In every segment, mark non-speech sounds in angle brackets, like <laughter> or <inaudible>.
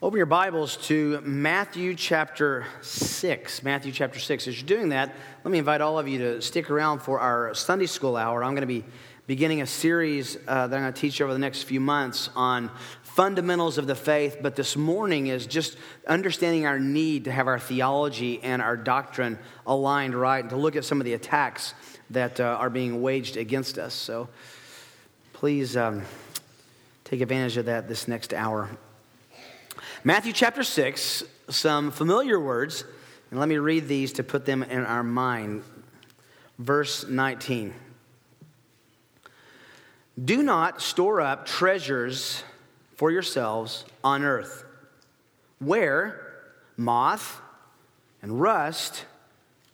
Open your Bibles to Matthew chapter 6. Matthew chapter 6. As you're doing that, let me invite all of you to stick around for our Sunday school hour. I'm going to be beginning a series uh, that I'm going to teach over the next few months on fundamentals of the faith. But this morning is just understanding our need to have our theology and our doctrine aligned right and to look at some of the attacks that uh, are being waged against us. So please um, take advantage of that this next hour. Matthew chapter 6, some familiar words, and let me read these to put them in our mind. Verse 19 Do not store up treasures for yourselves on earth, where moth and rust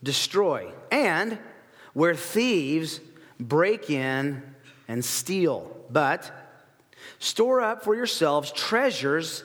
destroy, and where thieves break in and steal. But store up for yourselves treasures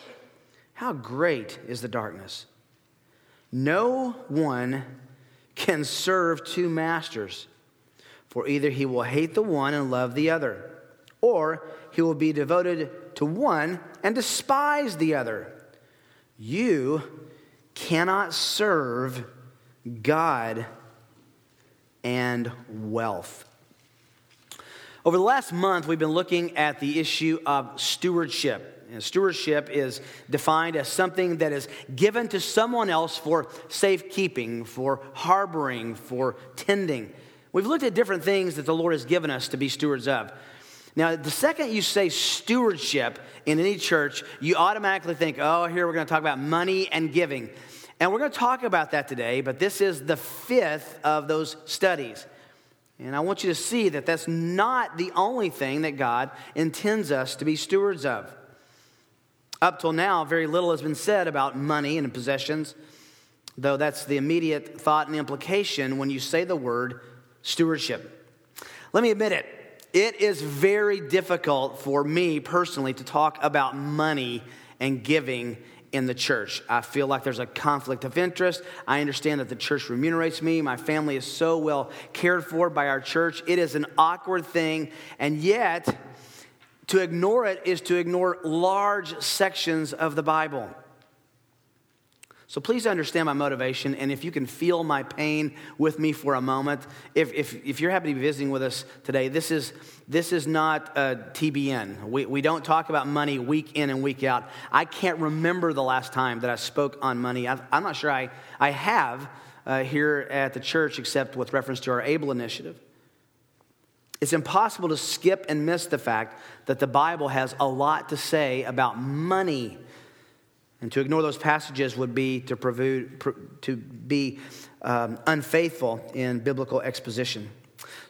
how great is the darkness? No one can serve two masters, for either he will hate the one and love the other, or he will be devoted to one and despise the other. You cannot serve God and wealth. Over the last month, we've been looking at the issue of stewardship. And stewardship is defined as something that is given to someone else for safekeeping, for harboring, for tending. We've looked at different things that the Lord has given us to be stewards of. Now, the second you say stewardship in any church, you automatically think, oh, here we're going to talk about money and giving. And we're going to talk about that today, but this is the fifth of those studies. And I want you to see that that's not the only thing that God intends us to be stewards of. Up till now, very little has been said about money and possessions, though that's the immediate thought and implication when you say the word stewardship. Let me admit it, it is very difficult for me personally to talk about money and giving in the church. I feel like there's a conflict of interest. I understand that the church remunerates me. My family is so well cared for by our church. It is an awkward thing, and yet, to ignore it is to ignore large sections of the Bible. So please understand my motivation, and if you can feel my pain with me for a moment, if, if, if you're happy to be visiting with us today, this is, this is not a TBN. We, we don't talk about money week in and week out. I can't remember the last time that I spoke on money. I, am not sure I, I have uh, here at the church, except with reference to our ABLE initiative. It's impossible to skip and miss the fact that the Bible has a lot to say about money. And to ignore those passages would be to, to be um, unfaithful in biblical exposition.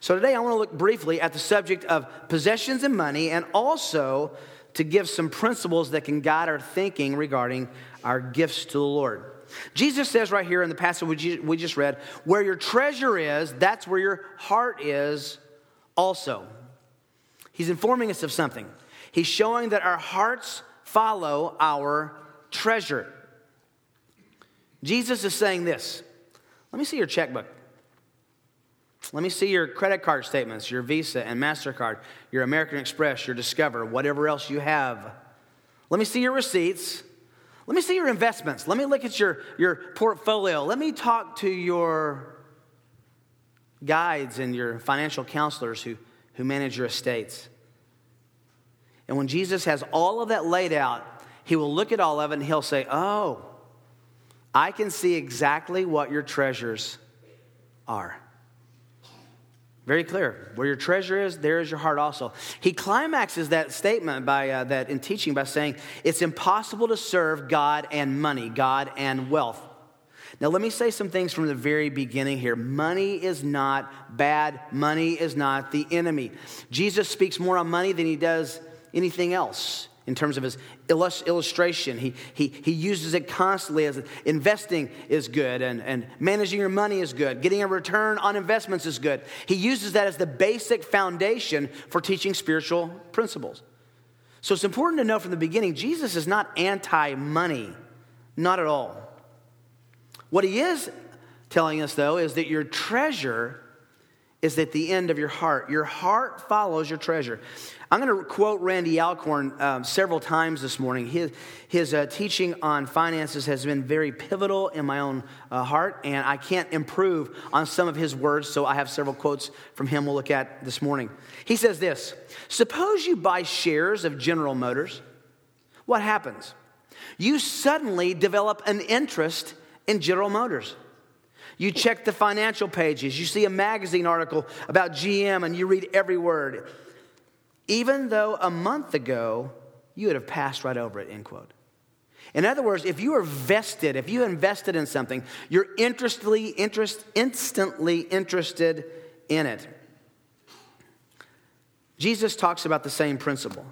So today I want to look briefly at the subject of possessions and money and also to give some principles that can guide our thinking regarding our gifts to the Lord. Jesus says right here in the passage we just read, where your treasure is, that's where your heart is also. He's informing us of something. He's showing that our hearts follow our treasure. Jesus is saying this Let me see your checkbook. Let me see your credit card statements, your Visa and MasterCard, your American Express, your Discover, whatever else you have. Let me see your receipts. Let me see your investments. Let me look at your, your portfolio. Let me talk to your guides and your financial counselors who, who manage your estates. And when Jesus has all of that laid out, he will look at all of it and he'll say, Oh, I can see exactly what your treasures are. Very clear. Where your treasure is, there is your heart also. He climaxes that statement by uh, that in teaching by saying it's impossible to serve God and money, God and wealth. Now, let me say some things from the very beginning here. Money is not bad, money is not the enemy. Jesus speaks more on money than he does anything else. in terms of his illustration. He, he, he uses it constantly as investing is good and, and managing your money is good, getting a return on investments is good. He uses that as the basic foundation for teaching spiritual principles. So it's important to know from the beginning Jesus is not anti money, not at all. What he is telling us, though, is that your treasure is at the end of your heart. Your heart follows your treasure. I'm going to quote Randy Alcorn um, several times this morning. His, his uh, teaching on finances has been very pivotal in my own uh, heart, and I can't improve on some of his words, so I have several quotes from him we'll look at this morning. He says this Suppose you buy shares of General Motors. What happens? You suddenly develop an interest in General Motors. You check the financial pages, you see a magazine article about GM, and you read every word even though a month ago you would have passed right over it, end quote. In other words, if you are vested, if you invested in something, you're interest, instantly interested in it. Jesus talks about the same principle.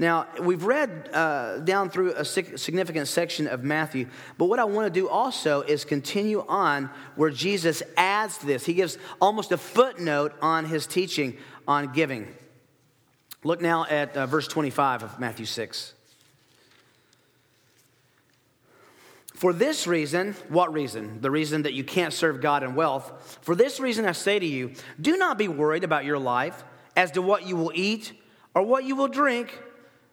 Now, we've read uh, down through a significant section of Matthew, but what I want to do also is continue on where Jesus adds to this. He gives almost a footnote on his teaching on giving. Look now at uh, verse 25 of Matthew 6. For this reason, what reason? The reason that you can't serve God in wealth. For this reason, I say to you, do not be worried about your life as to what you will eat or what you will drink,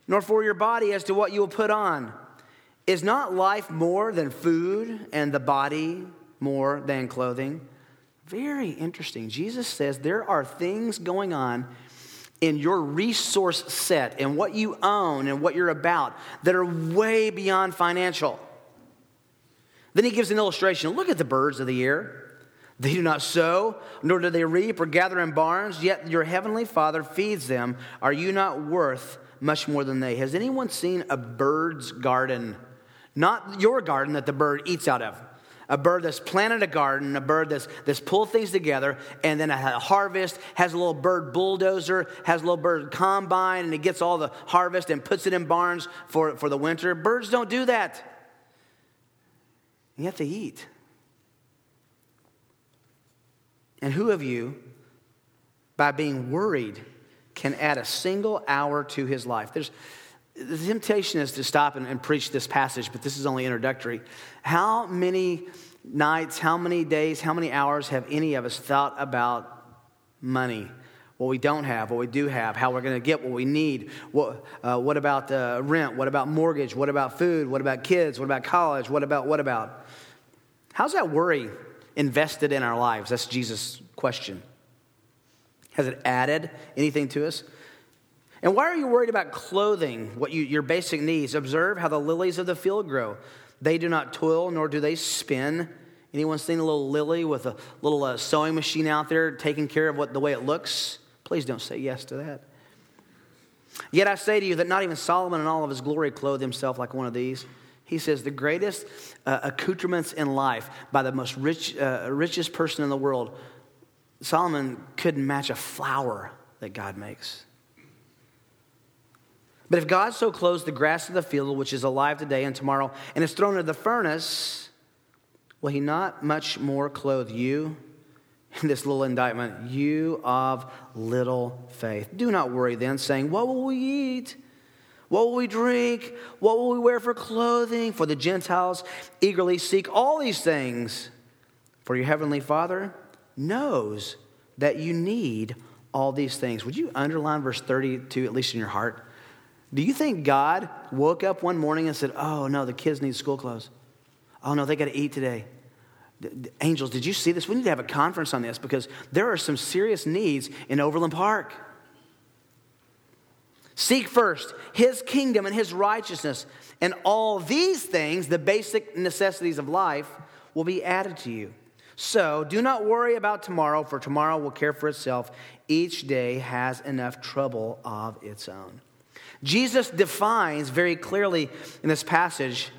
nor for your body as to what you will put on. Is not life more than food and the body more than clothing? Very interesting. Jesus says there are things going on in your resource set and what you own and what you're about that are way beyond financial. Then he gives an illustration. Look at the birds of the air. They do not sow, nor do they reap or gather in barns, yet your heavenly Father feeds them. Are you not worth much more than they? Has anyone seen a bird's garden? Not your garden that the bird eats out of a bird that's planted a garden, a bird that's, that's pulled things together, and then a harvest, has a little bird bulldozer, has a little bird combine, and it gets all the harvest and puts it in barns for, for the winter. Birds don't do that. And yet they eat. And who of you, by being worried, can add a single hour to his life? There's, the temptation is to stop and, and, preach this passage, but this is only introductory. How many nights, how many days, how many hours have any of us thought about money? What we don't have, what we do have, how we're going to get what we need. What, uh, what about uh, rent? What about mortgage? What about food? What about kids? What about college? What about, what about? How's that worry invested in our lives? That's Jesus' question. Has it added anything to us? And why are you worried about clothing, what you, your basic needs? Observe how the lilies of the field grow. They do not toil, nor do they spin. Anyone seen a little lily with a little uh, sewing machine out there taking care of what, the way it looks? Please don't say yes to that. Yet I say to you that not even Solomon in all of his glory clothed himself like one of these. He says the greatest uh, accoutrements in life by the most rich, uh, richest person in the world, Solomon couldn't match a flower that God makes. But if God so clothes the grass of the field, which is alive today and tomorrow, and is thrown into the furnace, will he not much more clothe you? <laughs> In this little indictment, you of little faith. Do not worry then, saying, What will we eat? What will we drink? What will we wear for clothing? For the Gentiles eagerly seek all these things. For your heavenly Father knows that you need all these things. Would you underline verse 32, at least in your heart? Do you think God woke up one morning and said, Oh, no, the kids need school clothes? Oh, no, they got to eat today. Angels, did you see this? We need to have a conference on this because there are some serious needs in Overland Park. Seek first his kingdom and his righteousness, and all these things, the basic necessities of life, will be added to you. So do not worry about tomorrow, for tomorrow will care for itself. Each day has enough trouble of its own. Jesus defines very clearly in this passage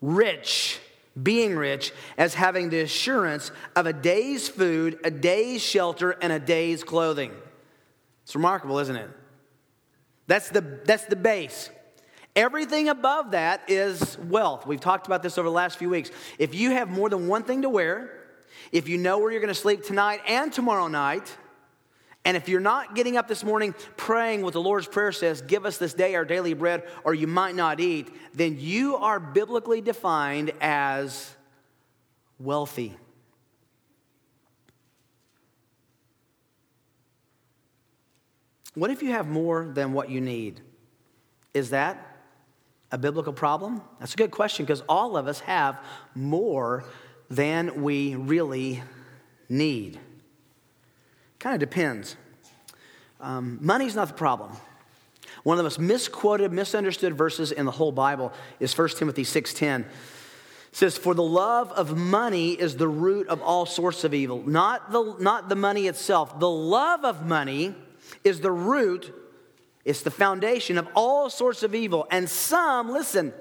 rich, being rich, as having the assurance of a day's food, a day's shelter, and a day's clothing. It's remarkable, isn't it? That's the, that's the base. Everything above that is wealth. We've talked about this over the last few weeks. If you have more than one thing to wear, if you know where you're going to sleep tonight and tomorrow night, and if you're not getting up this morning praying what the Lord's Prayer says, give us this day our daily bread, or you might not eat, then you are biblically defined as wealthy. What if you have more than what you need? Is that a biblical problem? That's a good question because all of us have more than we really need. Kind of depends. Um, money's not the problem. One of the most misquoted, misunderstood verses in the whole Bible is 1 Timothy 6:10. It says, For the love of money is the root of all sorts of evil. Not the, not the money itself. The love of money is the root, it's the foundation of all sorts of evil. And some, listen,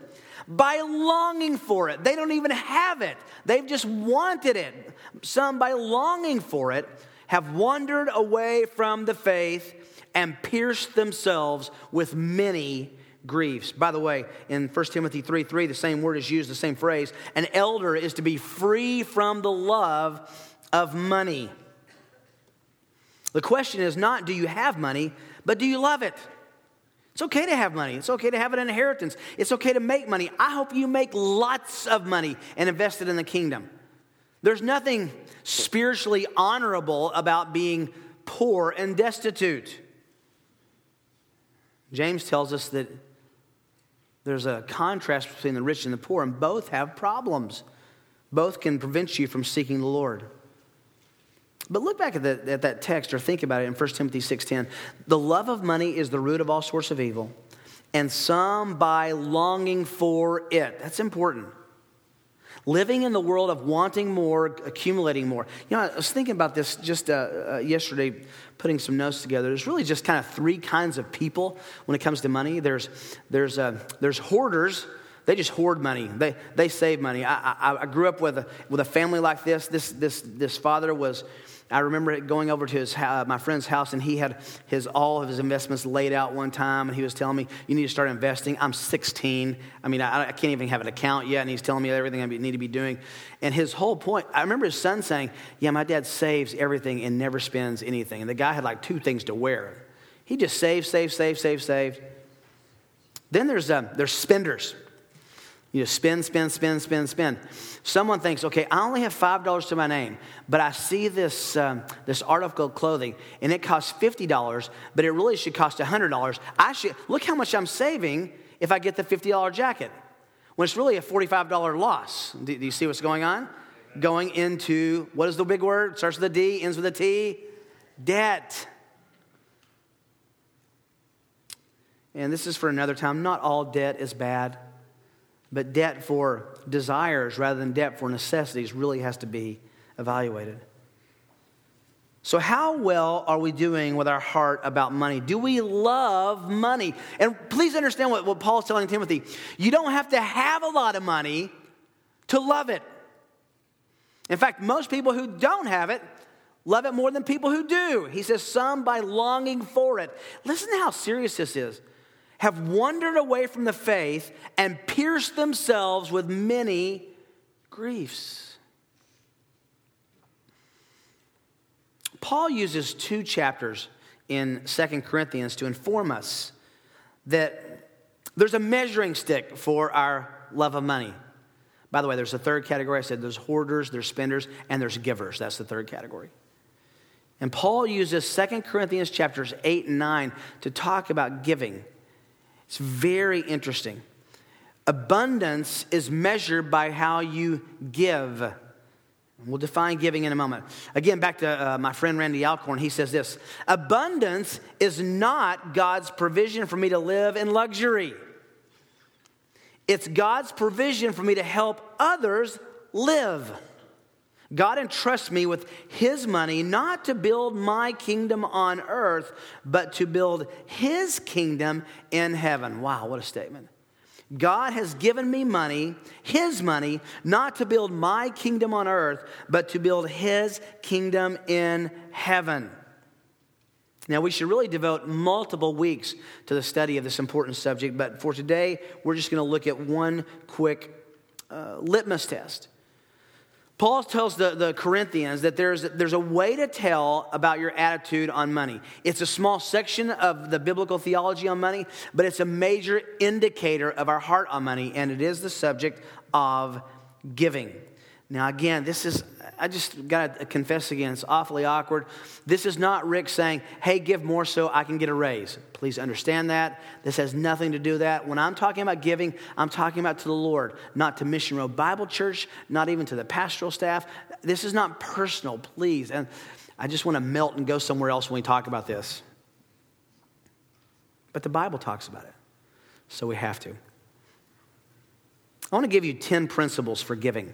by longing for it, they don't even have it, they've just wanted it. Some, by longing for it, have wandered away from the faith and pierced themselves with many griefs. By the way, in 1 Timothy 3 3, the same word is used, the same phrase. An elder is to be free from the love of money. The question is not do you have money, but do you love it? It's okay to have money. It's okay to have an inheritance. It's okay to make money. I hope you make lots of money and invest it in the kingdom. There's nothing spiritually honorable about being poor and destitute. James tells us that there's a contrast between the rich and the poor, and both have problems. Both can prevent you from seeking the Lord. But look back at, the, at that text or think about it in 1 Timothy 6.10. The love of money is the root of all sorts of evil, and some by longing for it. That's important living in the world of wanting more, accumulating more. You know, I was thinking about this just uh, uh, yesterday, putting some notes together. There's really just kind of three kinds of people when it comes to money. There's there's uh, there's hoarders. They just hoard money. They they save money. I, I, I grew up with a with a family like this. This this this father was I remember going over to his, uh, my friend's house, and he had his, all of his investments laid out one time, and he was telling me, You need to start investing. I'm 16. I mean, I, I can't even have an account yet, and he's telling me everything I need to be doing. And his whole point, I remember his son saying, Yeah, my dad saves everything and never spends anything. And the guy had like two things to wear. He just saves, saves, saves, saves, saves. Then there's, uh, there's spenders. You know, spend, spend, spend, spend, spend. Someone thinks, okay, I only have $5 to my name, but I see this, um, this article of clothing and it costs $50, but it really should cost $100. I should, look how much I'm saving if I get the $50 jacket. When it's really a $45 loss. Do, do you see what's going on? Going into, what is the big word? It starts with a D, ends with a T. Debt. And this is for another time. Not all debt is bad. But debt for desires rather than debt for necessities really has to be evaluated. So, how well are we doing with our heart about money? Do we love money? And please understand what, what Paul's telling Timothy. You don't have to have a lot of money to love it. In fact, most people who don't have it love it more than people who do. He says, some by longing for it. Listen to how serious this is have wandered away from the faith and pierced themselves with many griefs. Paul uses two chapters in Second Corinthians to inform us that there's a measuring stick for our love of money. By the way, there's a third category. I said there's hoarders, there's spenders, and there's givers. That's the third category. And Paul uses Second Corinthians chapters 8 and 9 to talk about giving. It's very interesting. Abundance is measured by how you give. We'll define giving in a moment. Again, back to uh, my friend Randy Alcorn, he says this Abundance is not God's provision for me to live in luxury, it's God's provision for me to help others live. God entrusts me with His money not to build my kingdom on earth, but to build His kingdom in heaven. Wow, what a statement. God has given me money, His money, not to build my kingdom on earth, but to build His kingdom in heaven. Now, we should really devote multiple weeks to the study of this important subject, but for today, we're just going to look at one quick uh, litmus test. Paul tells the, the Corinthians that there's, there's a way to tell about your attitude on money. It's a small section of the biblical theology on money, but it's a major indicator of our heart on money, and it is the subject of giving. Now, again, this is, I just got to confess again, it's awfully awkward. This is not Rick saying, hey, give more so I can get a raise. Please understand that. This has nothing to do with that. When I'm talking about giving, I'm talking about to the Lord, not to Mission Road Bible Church, not even to the pastoral staff. This is not personal, please. And I just want to melt and go somewhere else when we talk about this. But the Bible talks about it, so we have to. I want to give you 10 principles for giving.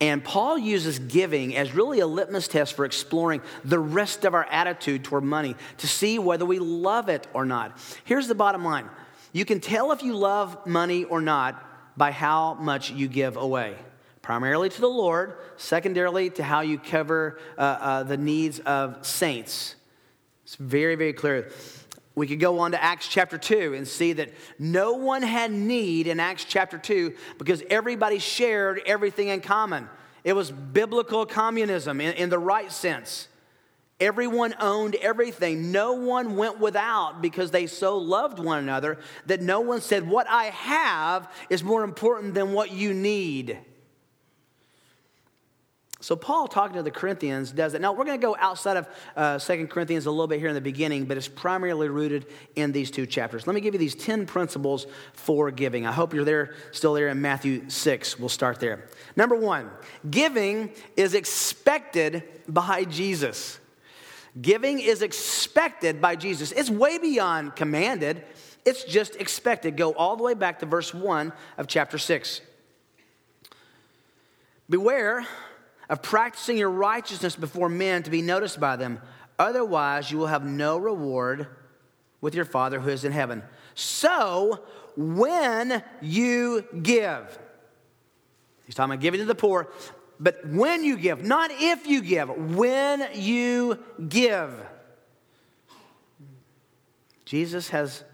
And Paul uses giving as really a litmus test for exploring the rest of our attitude toward money to see whether we love it or not. Here's the bottom line you can tell if you love money or not by how much you give away. Primarily to the Lord, secondarily to how you cover uh, uh, the needs of saints. It's very, very clear. We could go on to Acts chapter 2 and see that no one had need in Acts chapter 2 because everybody shared everything in common. It was biblical communism in, in, the right sense. Everyone owned everything. No one went without because they so loved one another that no one said, What I have is more important than what you need. So, Paul, talking to the Corinthians, does that. Now, we're going to go outside of uh, 2 Corinthians a little bit here in the beginning, but it's primarily rooted in these two chapters. Let me give you these 10 principles for giving. I hope you're there, still there in Matthew 6. We'll start there. Number one, giving is expected by Jesus. Giving is expected by Jesus. It's way beyond commanded, it's just expected. Go all the way back to verse 1 of chapter 6. Beware of practicing your righteousness before men to be noticed by them. Otherwise, you will have no reward with your Father who is in heaven. So, when you give, he's talking about giving to the poor, but when you give, not if you give, when you give. Jesus has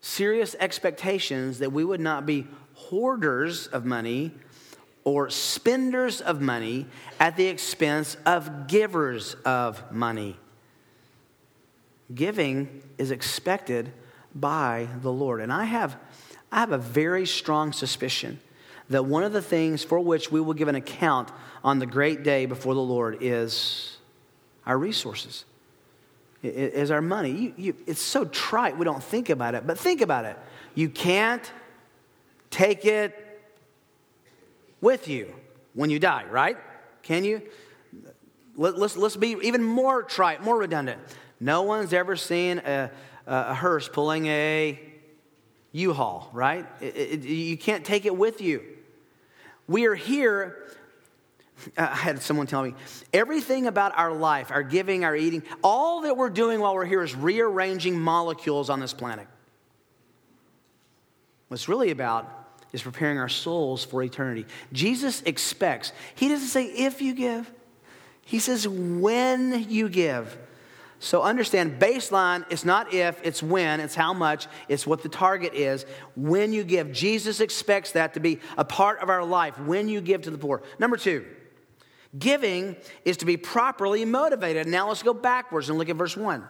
serious expectations that we would not be hoarders of money or spenders of money at the expense of givers of money. Giving is expected by the Lord. And I have, I have a very strong suspicion that one of the things for which we will give an account on the great day before the Lord is our resources, is our money. You, you, it's so trite, we don't think about it, but think about it. You can't take it with you when you die, right? Can you? Let, us let's be even more trite, more redundant. No one's ever seen a, a hearse pulling a U-Haul, right? It, it, you can't take it with you. We are here. Uh, I had someone tell me everything about our life, our giving, our eating, all that we're doing while we're here is rearranging molecules on this planet. What's really about is preparing our souls for eternity. Jesus expects, He doesn't say if you give, He says when you give. So understand, baseline, it's not if, it's when, it's how much, it's what the target is. When you give, Jesus expects that to be a part of our life when you give to the poor. Number two, giving is to be properly motivated. Now let's go backwards and look at verse one.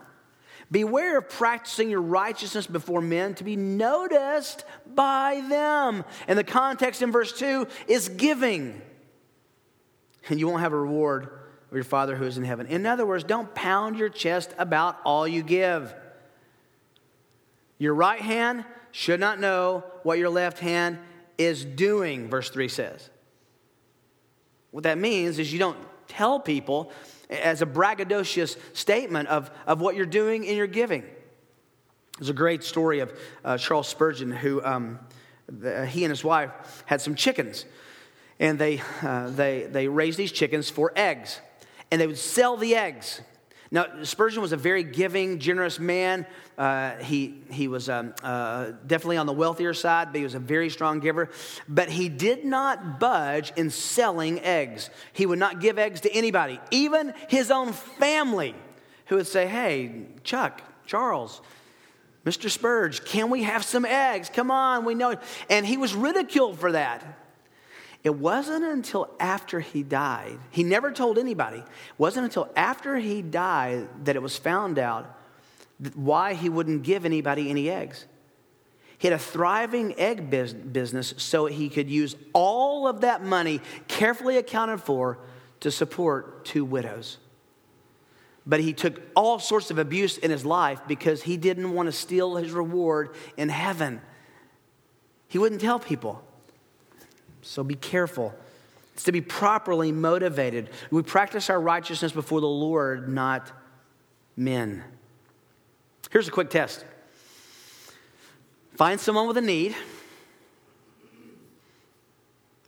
Beware of practicing your righteousness before men to be noticed by them. And the context in verse 2 is giving. And you won't have a reward of your Father who is in heaven. In other words, don't pound your chest about all you give. Your right hand should not know what your left hand is doing, verse 3 says. What that means is you don't tell people as a braggadocious statement of, of what you're doing in your giving. There's a great story of uh, Charles Spurgeon, who um, the, he and his wife had some chickens, and they, uh, they, they raised these chickens for eggs, and they would sell the eggs. Now, Spurgeon was a very giving, generous man. Uh, he, he was um, uh, definitely on the wealthier side, but he was a very strong giver. But he did not budge in selling eggs. He would not give eggs to anybody, even his own family who would say, Hey, Chuck, Charles, Mr. Spurge, can we have some eggs? Come on, we know. And he was ridiculed for that. It wasn't until after he died, he never told anybody, it wasn't until after he died that it was found out why he wouldn't give anybody any eggs. He had a thriving egg business, so he could use all of that money, carefully accounted for, to support two widows. But he took all sorts of abuse in his life because he didn't want to steal his reward in heaven. He wouldn't tell people. So be careful. It's to be properly motivated. We practice our righteousness before the Lord, not men. Here's a quick test find someone with a need,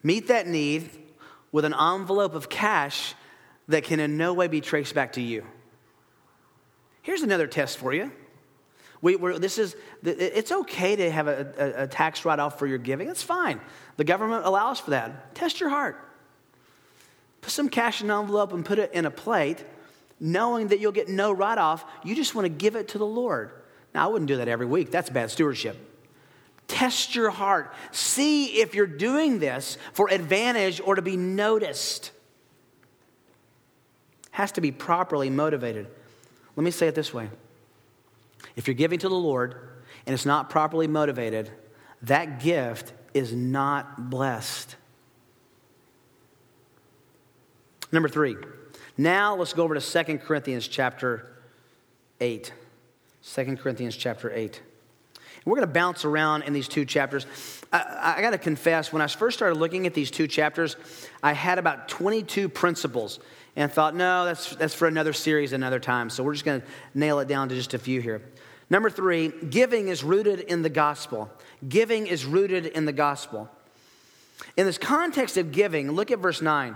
meet that need with an envelope of cash that can in no way be traced back to you. Here's another test for you. We, this is, it's okay to have a, a, a tax write off for your giving. It's fine. The government allows for that. Test your heart. Put some cash in an envelope and put it in a plate, knowing that you'll get no write off. You just want to give it to the Lord. Now, I wouldn't do that every week. That's bad stewardship. Test your heart. See if you're doing this for advantage or to be noticed. Has to be properly motivated. Let me say it this way if you're giving to the Lord and it's not properly motivated, that gift is not blessed. Number three. Now let's go over to 2 Corinthians chapter 8. 2 Corinthians chapter 8. We're going to bounce around in these two chapters. I, I got to confess, when I first started looking at these two chapters, I had about 22 principles and thought, no, that's, that's for another series another time. So we're just going to nail it down to just a few here. Number three, giving is rooted in the gospel. Giving is rooted in the gospel. In this context of giving, look at verse 9.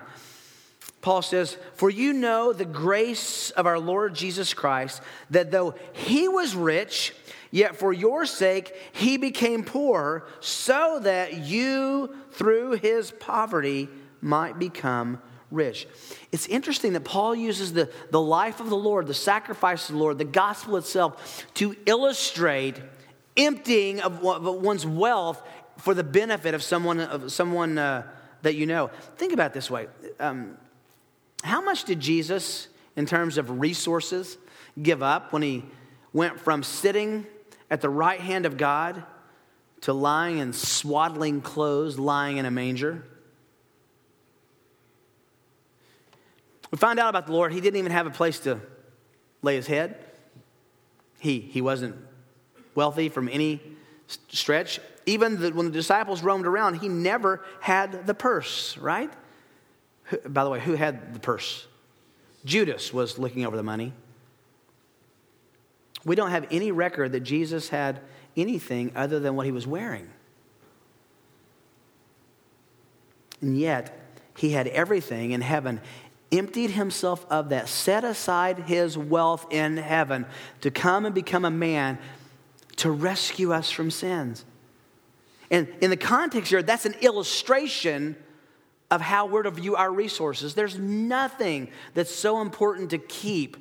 Paul says, For you know the grace of our Lord Jesus Christ, that though he was rich, yet for your sake he became poor, so that you through his poverty might become rich. It's interesting that Paul uses the, the life of the Lord, the sacrifice of the Lord, the gospel itself to illustrate emptying of one's wealth for the benefit of someone, of someone uh, that you know. Think about this way um, How much did Jesus, in terms of resources, give up when he went from sitting at the right hand of God to lying in swaddling clothes, lying in a manger? We find out about the Lord, he didn't even have a place to lay his head. He, he wasn't wealthy from any stretch. Even the, when the disciples roamed around, he never had the purse, right? By the way, who had the purse? Judas was looking over the money. We don't have any record that Jesus had anything other than what he was wearing. And yet, he had everything in heaven emptied himself of that, set aside his wealth in heaven to come and become a man to rescue us from sins. And in the context here, that's an illustration of how we're to view our resources. There's nothing that's so important to keep,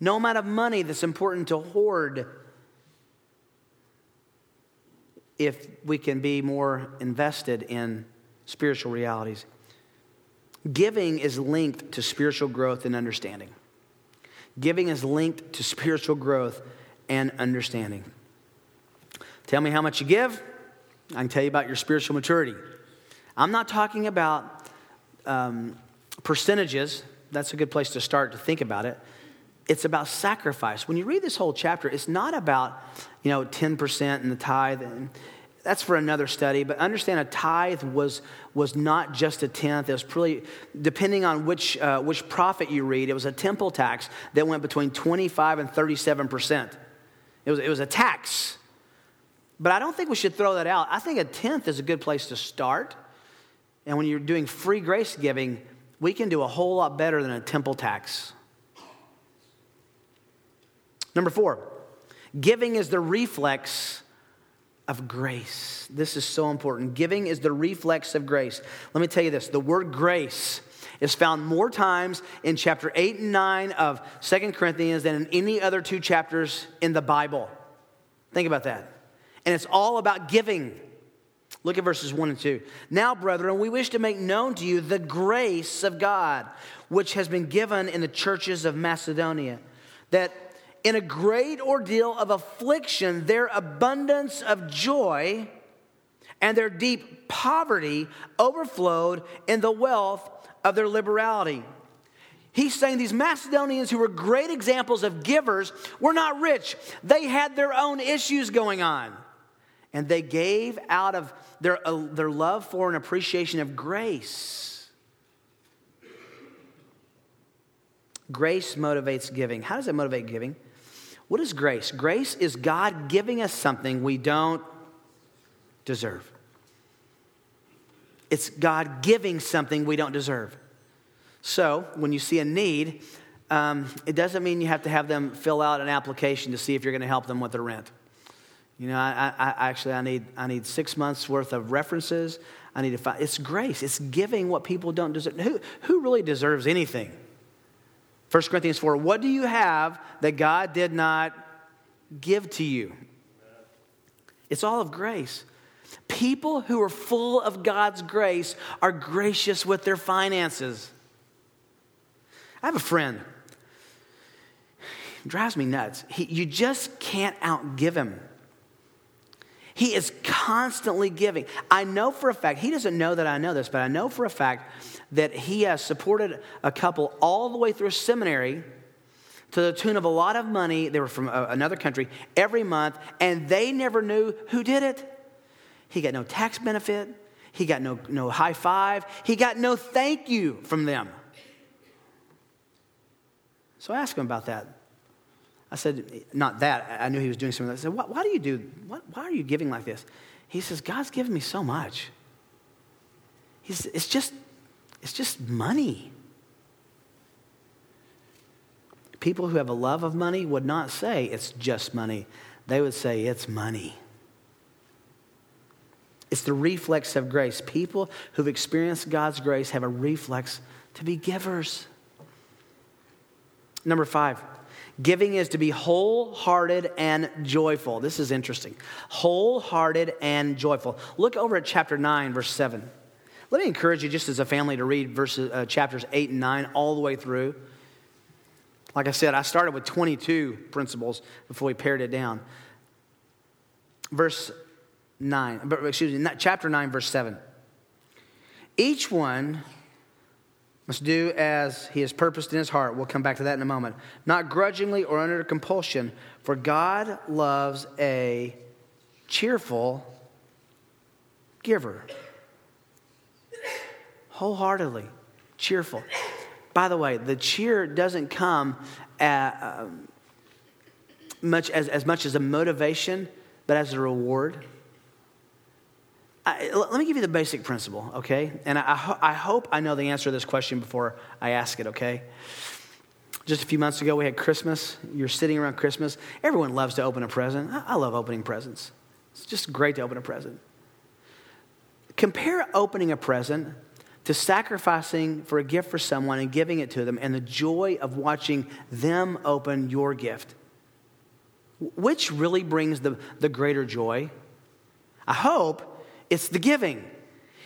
no amount of money that's important to hoard, if we can be more invested in spiritual realities. Giving is linked to spiritual growth and understanding. Giving is linked to spiritual growth and understanding. Tell me how much you give, I can tell you about your spiritual maturity. I'm not talking about um, percentages. That's a good place to start to think about it. It's about sacrifice. When you read this whole chapter, it's not about, you know, 10% in the tithe. And that's for another study, but understand a tithe was, was not just a tenth. It was pretty, depending on which, uh, which prophet you read, it was a temple tax that went between 25 and 37%. It was, it was a tax. But I don't think we should throw that out. I think a tenth is a good place to start. And when you're doing free grace giving, we can do a whole lot better than a temple tax. Number four, giving is the reflex of grace. This is so important. Giving is the reflex of grace. Let me tell you this the word grace is found more times in chapter 8 and 9 of Second Corinthians than in any other two chapters in the Bible. Think about that. And it's all about giving. Look at verses 1 and 2. Now, brethren, we wish to make known to you the grace of God, which has been given in the churches of Macedonia, that in a great ordeal of affliction, their abundance of joy and their deep poverty overflowed in the wealth of their liberality. He's saying these Macedonians, who were great examples of givers, were not rich. They had their own issues going on. And they gave out of their, uh, their love for and appreciation of grace. Grace motivates giving. How does it motivate giving? What is grace? Grace is God giving us something we don't deserve. It's God giving something we don't deserve. So, when you see a need, um, it doesn't mean you have to have them fill out an application to see if you're going to help them with their rent. You know, I, I, actually I need I need six months worth of references. I need to find. It's grace. It's giving what people don't deserve. Who who really deserves anything? 1 Corinthians four. What do you have that God did not give to you? It's all of grace. People who are full of God's grace are gracious with their finances. I have a friend. Drives me nuts. He, you just can't outgive him. He is constantly giving. I know for a fact, he doesn't know that I know this, but I know for a fact that he has supported a couple all the way through seminary to the tune of a lot of money. They were from uh, another country every month, and they never knew who did it. He got no tax benefit. He got no, no high five. He got no thank you from them. So I asked him about that. I said, not that. I knew he was doing something. I said, why, why do you do, what, why are you giving like this? He says, God's given me so much. He's, it's just, it's just money. People who have a love of money would not say it's just money. They would say it's money. It's the reflex of grace. People who've experienced God's grace have a reflex to be givers. Number five, giving is to be wholehearted and joyful. This is interesting. Wholehearted and joyful. Look over at chapter 9, verse 7. Let me encourage you, just as a family, to read verses, uh, chapters 8 and 9 all the way through. Like I said, I started with 22 principles before we pared it down. Verse 9, excuse me, chapter 9, verse 7. Each one must do as he has purposed in his heart. We'll come back to that in a moment. Not grudgingly or under compulsion, for God loves a cheerful giver. Wholeheartedly, cheerful. By the way, the cheer doesn't come at, uh, much as, as much as a motivation, but as a reward. I, let me give you the basic principle, okay? And I, I, I hope I know the answer to this question before I ask it, okay? Just a few months ago, we had Christmas. You're sitting around Christmas. Everyone loves to open a present. I, I love opening presents. It's just great to open a present. Compare opening a present to sacrificing for a gift for someone and giving it to them and the joy of watching them open your gift. Which really brings the, the greater joy? I hope it's the giving.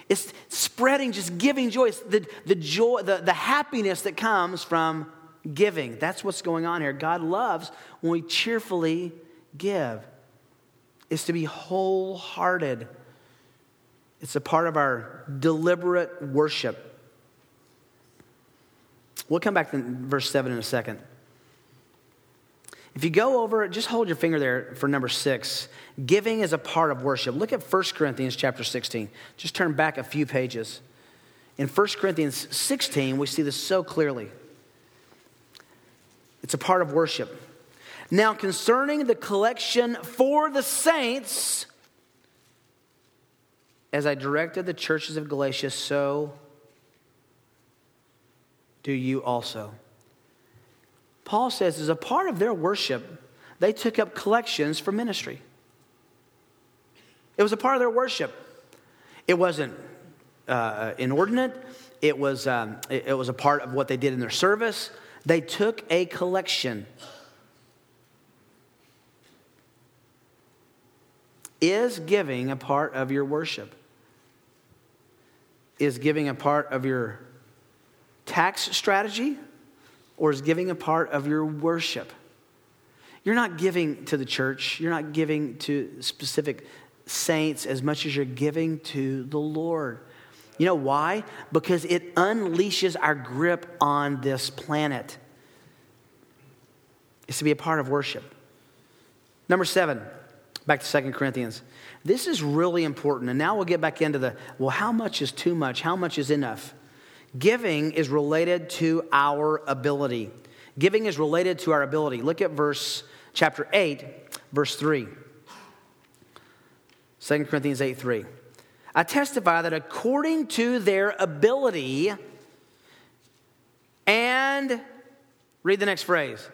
It's spreading, just giving joy. It's the, the joy, the, the happiness that comes from giving. That's what's going on here. God loves when we cheerfully give. It's to be wholehearted. It's a part of our deliberate worship. We'll come back to verse 7 in a second. If you go over, just hold your finger there for number six. Giving is a part of worship. Look at 1 Corinthians chapter 16. Just turn back a few pages. In 1 Corinthians 16, we see this so clearly. It's a part of worship. Now, concerning the collection for the saints, as I directed the churches of Galatia, so do you also. Paul says, as a part of their worship, they took up collections for ministry. It was a part of their worship. It wasn't uh, inordinate. It was, um, it, it was a part of what they did in their service. They took a collection. Is giving a part of your worship? Is giving a part of your tax strategy? Or is giving a part of your worship? You're not giving to the church, you're not giving to specific saints as much as you're giving to the Lord. You know why? Because it unleashes our grip on this planet. It's to be a part of worship. Number seven, back to Second Corinthians. This is really important. And now we'll get back into the well, how much is too much? How much is enough? Giving is related to our ability. Giving is related to our ability. Look at verse chapter 8, verse 3. 2 Corinthians 8 3. I testify that according to their ability, and read the next phrase.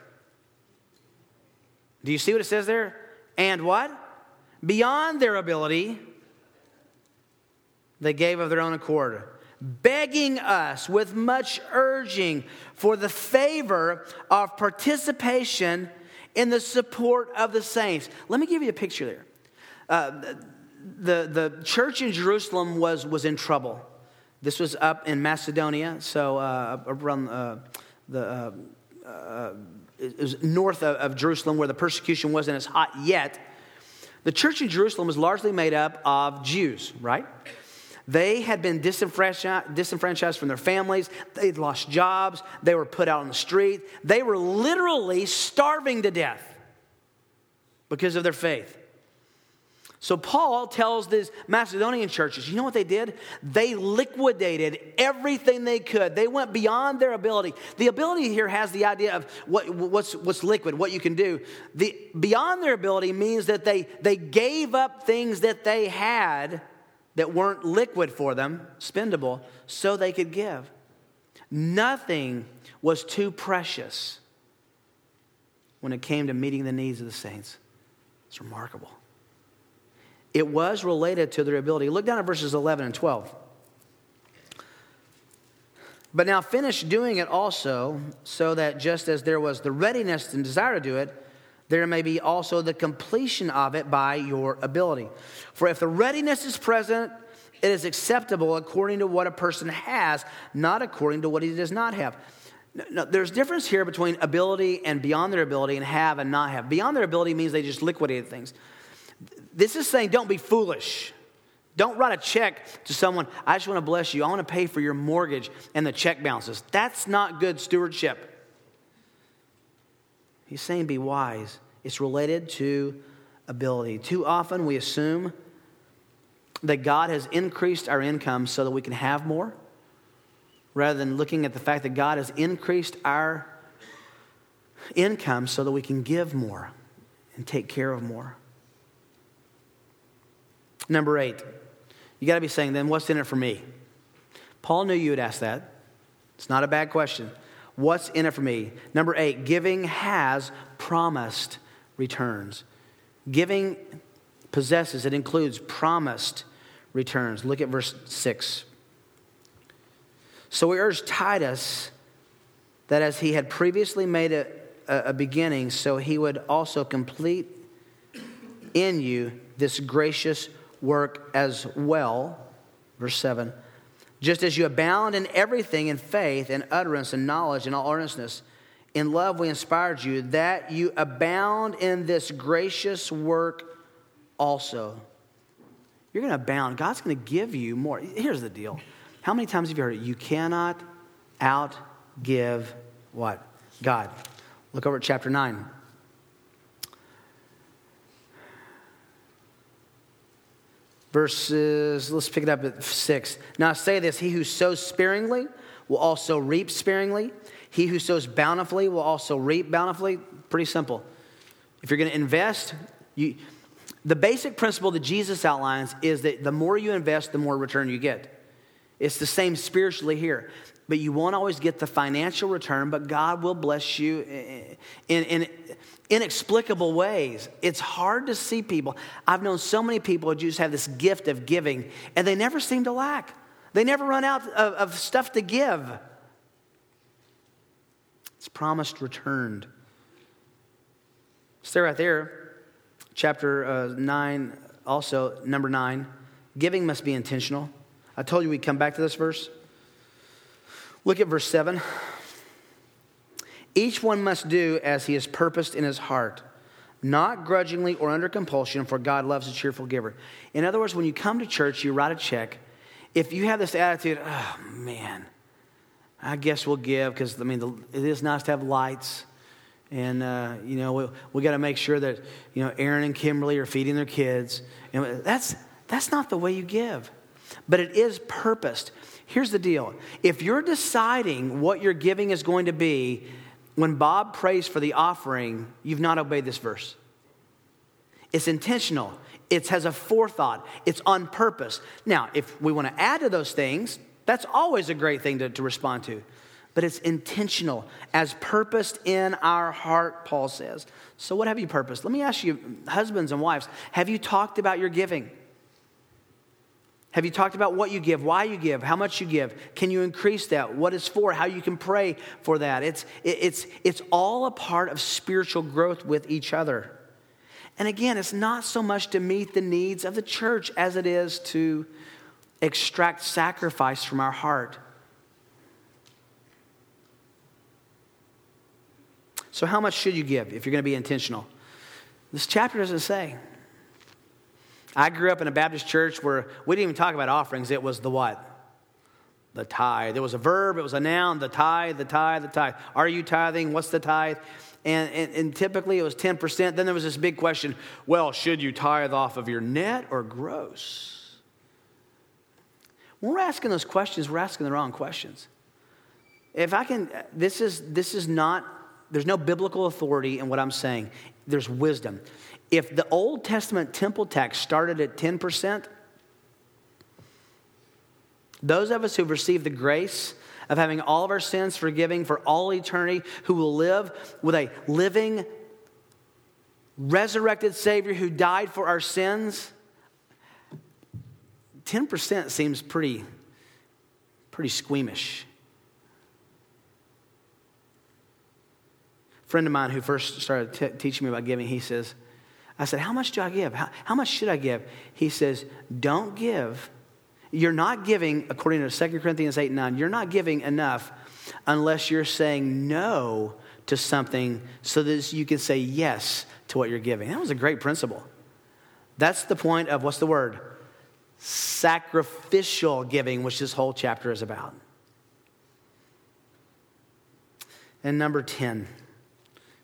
Do you see what it says there? And what? Beyond their ability, they gave of their own accord, begging us with much urging for the favor of participation in the support of the saints. Let me give you a picture there. Uh, the, the church in Jerusalem was, was in trouble. This was up in Macedonia, so uh, around uh, the, uh, uh, it was north of, of Jerusalem where the persecution wasn't as hot yet. The church in Jerusalem was largely made up of Jews, right? They had been disenfranchised, from their families. They'd lost jobs. They were put out on the street. They were literally starving to death because of their faith. So Paul tells these Macedonian churches, you know what they did? They liquidated everything they could. They went beyond their ability. The ability here has the idea of what, what's, what's liquid, what you can do. The, beyond their ability means that they, they gave up things that they had that weren't liquid for them, spendable, so they could give. Nothing was too precious when it came to meeting the needs of the saints. It's remarkable. It was related to their ability. Look down at verses 11 and 12. But now finish doing it also, so that just as there was the readiness and desire to do it, there may be also the completion of it by your ability. For if the readiness is present, it is acceptable according to what a person has, not according to what he does not have. There's difference here between ability and beyond their ability and have and not have. Beyond their ability means they just liquidated things. This is saying don't be foolish. Don't write a check to someone, I just want to bless you. I want to pay for your mortgage and the check bounces. That's not good stewardship. He's saying be wise. It's related to ability. Too often we assume that God has increased our income so that we can have more, rather than looking at the fact that God has increased our income so that we can give more and take care of more. Number eight, you got to be saying, then what's in it for me? Paul knew you would ask that. It's not a bad question. What's in it for me? Number eight, giving has promised returns. Giving possesses, it includes promised returns. Look at verse 6. So we urge Titus that as he had previously made a, a, beginning, so he would also complete in you this gracious work as well. Verse 7 Just as you abound in everything in faith and utterance and knowledge and all earnestness, in love we inspired you, that you abound in this gracious work also. You're going to abound. God's going to give you more. Here's the deal. How many times have you heard it? You cannot outgive what? God. Look over at chapter 9. Verses, let's pick it up at six. Now I say this He who sows sparingly will also reap sparingly. He who sows bountifully will also reap bountifully. Pretty simple. If you're going to invest, you, the basic principle that Jesus outlines is that the more you invest, the more return you get. It's the same spiritually here. But you won't always get the financial return, but God will bless you in, in inexplicable ways. It's hard to see people. I've known so many people who just have this gift of giving, and they never seem to lack. They never run out of, of stuff to give. It's promised returned. Stay right there. Chapter uh, 9, also, number 9. Giving must be intentional. I told you we'd come back to this verse. Look at verse 7. Each one must do as he has purposed in his heart, not grudgingly or under compulsion, for God loves a cheerful giver. In other words, when you come to church, you write a check. If you have this attitude, oh man, I guess we'll give because I mean the, it is nice to have lights, and uh, you know we, we got to make sure that you know Aaron and Kimberly are feeding their kids, and that's that's not the way you give, but it is purposed. Here's the deal: if you're deciding what your giving is going to be when Bob prays for the offering, you've not obeyed this verse. It's intentional, it has a forethought, it's on purpose. Now, if we want to add to those things, that's always a great thing to, to respond to. But it's intentional, as purposed in our heart, Paul says. So, what have you purposed? Let me ask you, husbands and wives, have you talked about your giving? Have you talked about what you give, why you give, how much you give? Can you increase that? What it's for, how you can pray for that? It's, it's, it's all a part of spiritual growth with each other. And again, it's not so much to meet the needs of the church as it is to extract sacrifice from our heart. So, how much should you give if you're going to be intentional? This chapter doesn't say. I grew up in a Baptist church where we didn't even talk about offerings. It was the what? The tithe. There was a verb, it was a noun, the tithe, the tithe, the tithe. Are you tithing? What's the tithe? And, and, and typically it was 10%. Then there was this big question well, should you tithe off of your net or gross? When we're asking those questions, we're asking the wrong questions. If I can, this is, this is not, there's no biblical authority in what I'm saying. There's wisdom. If the Old Testament temple tax started at 10%, those of us who've received the grace of having all of our sins forgiven for all eternity, who will live with a living, resurrected Savior who died for our sins, 10% seems pretty, pretty squeamish. A friend of mine who first started t- teaching me about giving, he says, I said, How much do I give? How, how much should I give? He says, Don't give. You're not giving, according to 2 Corinthians 8 and 9, you're not giving enough unless you're saying no to something so that you can say yes to what you're giving. That was a great principle. That's the point of what's the word? Sacrificial giving, which this whole chapter is about. And number 10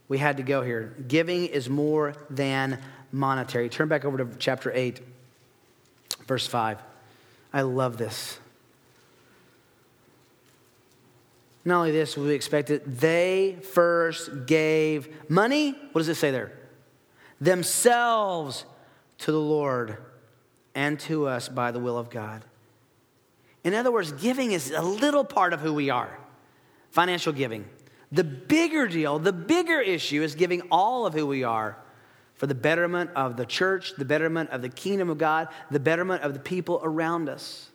we had to go here. Giving is more than monetary. Turn back over to chapter 8, verse 5. I love this. Not only this, we expect it. They first gave money. What does it say there? Themselves to the Lord and to us by the will of God. In other words, giving is a little part of who we are financial giving. The bigger deal, the bigger issue is giving all of who we are for the betterment of the church, the betterment of the kingdom of God, the betterment of the people around us.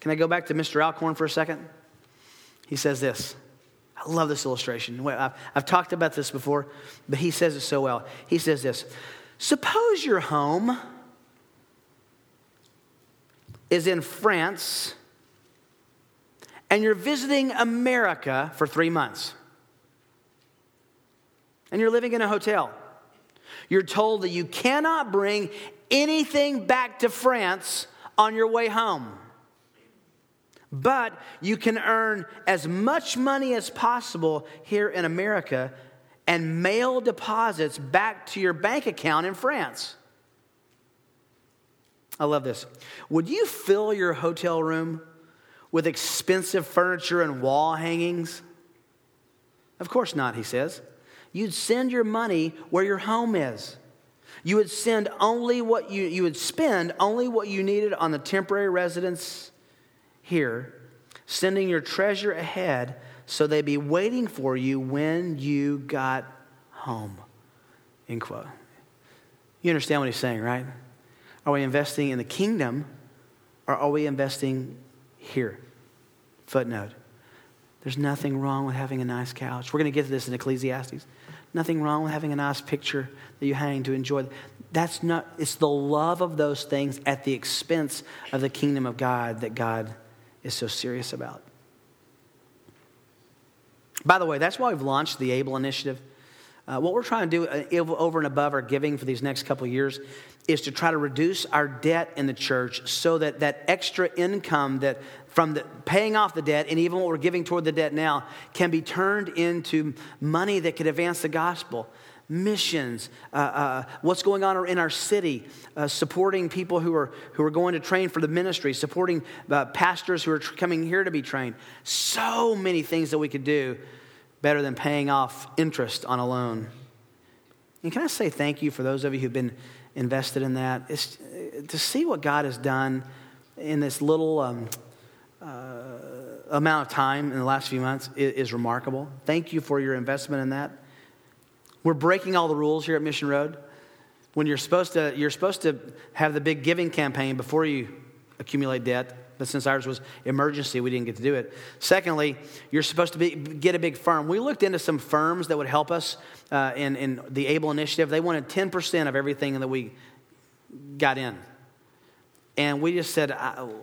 Can I go back to Mr. Alcorn for a second? He says this. I love this illustration. I've, talked about this before, but he says it so well. He says this Suppose your home is in France and you're visiting America for three months. And you're living in a hotel. You're told that you cannot bring anything back to France on your way home. But you can earn as much money as possible here in America and mail deposits back to your bank account in France. I love this. Would you fill your hotel room with expensive furniture and wall hangings? Of course not, he says. You'd send your money where your home is. You would send only what you, you would spend only what you needed on the temporary residence here, sending your treasure ahead so they'd be waiting for you when you got home. End quote. You understand what he's saying, right? Are we investing in the kingdom or are we investing here? Footnote. There's nothing wrong with having a nice couch. We're going to get to this in Ecclesiastes. Nothing wrong with having a nice picture that you hang to enjoy. That's not, it's the love of those things at the expense of the kingdom of God that God is so serious about. By the way, that's why we've launched the ABLE initiative. Uh, what we're trying to do uh, over and above our giving for these next couple of years is to try to reduce our debt in the church so that that extra income that from the, paying off the debt and even what we're giving toward the debt now can be turned into money that could advance the gospel missions, uh, uh, what's going on in our city, uh, supporting people who are, who are going to train for the ministry, supporting uh, pastors who are tr- coming here to be trained. So many things that we could do better than paying off interest on a loan. And can I say thank you for those of you who've been invested in that? It's, to see what God has done in this little um, uh, amount of time in the last few months is, is remarkable. Thank you for your investment in that. We're breaking all the rules here at Mission Road. When you're supposed to, you're supposed to have the big giving campaign before you accumulate debt. But since ours was emergency, we didn't get to do it. Secondly, you're supposed to be, get a big firm. We looked into some firms that would help us uh, in, in the ABLE initiative. They wanted 10% of everything that we got in. And we just said,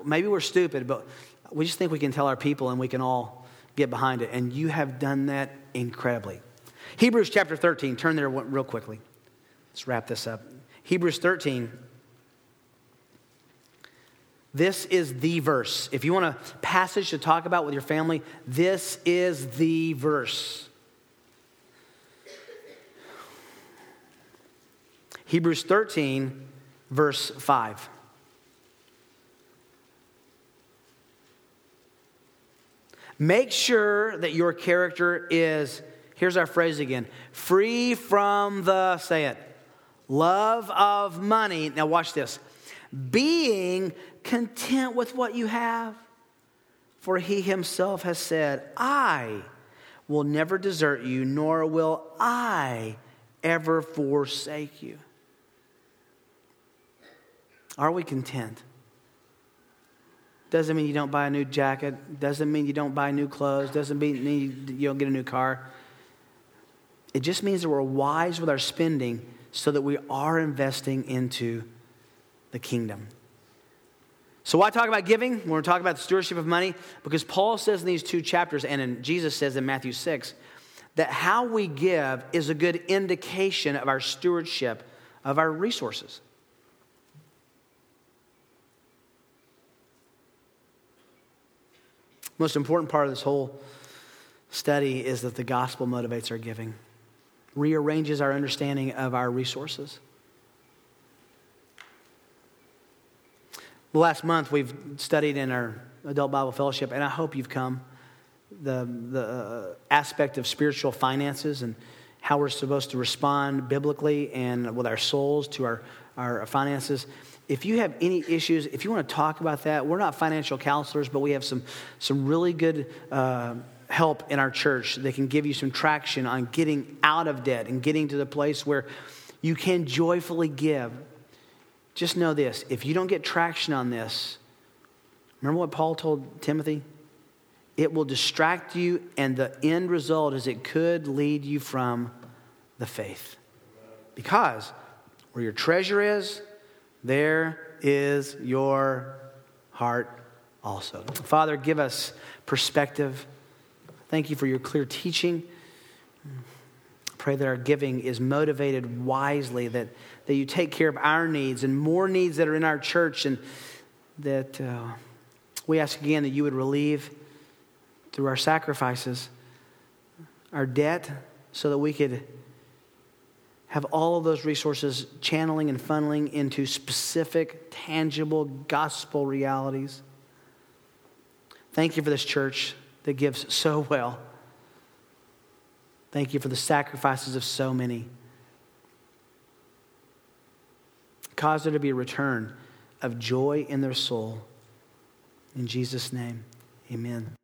maybe we're stupid, but we just think we can tell our people and we can all get behind it. And you have done that incredibly. Hebrews chapter 13, turn there real quickly. Let's wrap this up. Hebrews 13. This is the verse. If you want a passage to talk about with your family, this is the verse. Hebrews 13, verse 5. Make sure that your character is Here's our phrase again free from the, say it, love of money. Now, watch this. Being content with what you have. For he himself has said, I will never desert you, nor will I ever forsake you. Are we content? Doesn't mean you don't buy a new jacket. Doesn't mean you don't buy new clothes. Doesn't mean you don't get a new car. It just means that we're wise with our spending so that we are investing into the kingdom. So, why talk about giving we're talking about the stewardship of money? Because Paul says in these two chapters, and in Jesus says in Matthew 6, that how we give is a good indication of our stewardship of our resources. Most important part of this whole study is that the gospel motivates our giving rearranges our understanding of our resources. The last month, we've studied in our adult Bible fellowship, and I hope you've come, the, the uh, aspect of spiritual finances and how we're supposed to respond biblically and with our souls to our, our finances. If you have any issues, if you want to talk about that, we're not financial counselors, but we have some, some really good. Uh, help in our church that can give you some traction on getting out of debt and getting to the place where you can joyfully give. Just know this if you don't get traction on this, remember what Paul told Timothy? It will distract you, and the end result is it could lead you from the faith. Because where your treasure is, there is your heart also. Father, give us perspective. Thank you for your clear teaching. Pray that our giving is motivated wisely, that, that you take care of our needs and more needs that are in our church, and that uh, we ask again that you would relieve through our sacrifices our debt so that we could have all of those resources channeling and funneling into specific, tangible gospel realities. Thank you for this church that gives so well. Thank you for the sacrifices of so many. Cause there to be a return of joy in their soul. In Jesus' name, amen.